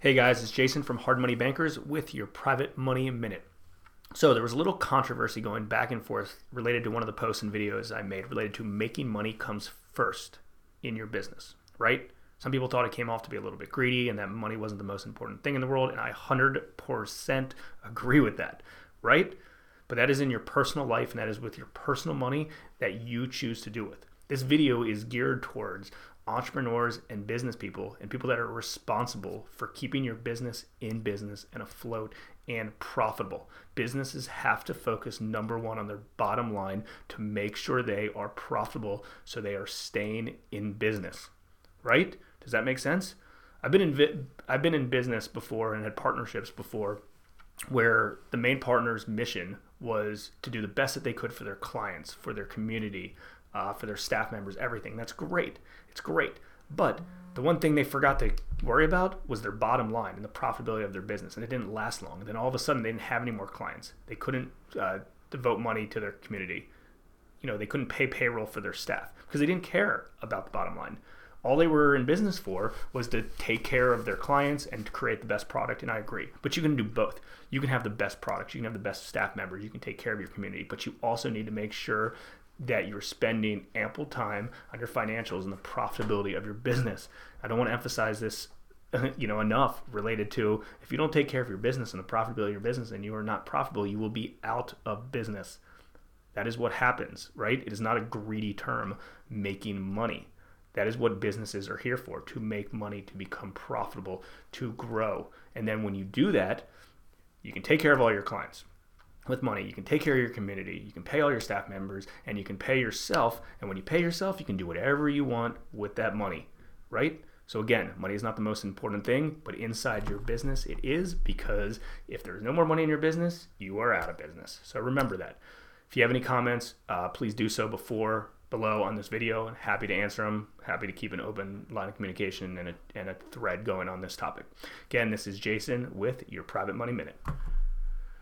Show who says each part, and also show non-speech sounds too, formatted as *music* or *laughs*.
Speaker 1: Hey guys, it's Jason from Hard Money Bankers with your Private Money Minute. So, there was a little controversy going back and forth related to one of the posts and videos I made related to making money comes first in your business, right? Some people thought it came off to be a little bit greedy and that money wasn't the most important thing in the world, and I 100% agree with that, right? But that is in your personal life and that is with your personal money that you choose to do with. This video is geared towards entrepreneurs and business people and people that are responsible for keeping your business in business and afloat and profitable. Businesses have to focus number one on their bottom line to make sure they are profitable so they are staying in business. Right? Does that make sense? I've been in vi- I've been in business before and had partnerships before where the main partner's mission was to do the best that they could for their clients, for their community, uh, for their staff members, everything. That's great. It's great. But the one thing they forgot to worry about was their bottom line and the profitability of their business. And it didn't last long. Then all of a sudden, they didn't have any more clients. They couldn't uh, devote money to their community. You know, they couldn't pay payroll for their staff because they didn't care about the bottom line. All they were in business for was to take care of their clients and to create the best product. And I agree. But you can do both. You can have the best products, you can have the best staff members, you can take care of your community, but you also need to make sure that you're spending ample time on your financials and the profitability of your business. I don't want to emphasize this *laughs* you know enough related to if you don't take care of your business and the profitability of your business and you are not profitable, you will be out of business. That is what happens, right? It is not a greedy term making money. That is what businesses are here for to make money, to become profitable, to grow. And then when you do that, you can take care of all your clients with money. You can take care of your community, you can pay all your staff members, and you can pay yourself. And when you pay yourself, you can do whatever you want with that money, right? So again, money is not the most important thing, but inside your business it is because if there's no more money in your business, you are out of business. So remember that. If you have any comments, uh, please do so before below on this video happy to answer them. Happy to keep an open line of communication and a, and a thread going on this topic. Again, this is Jason with your Private Money Minute.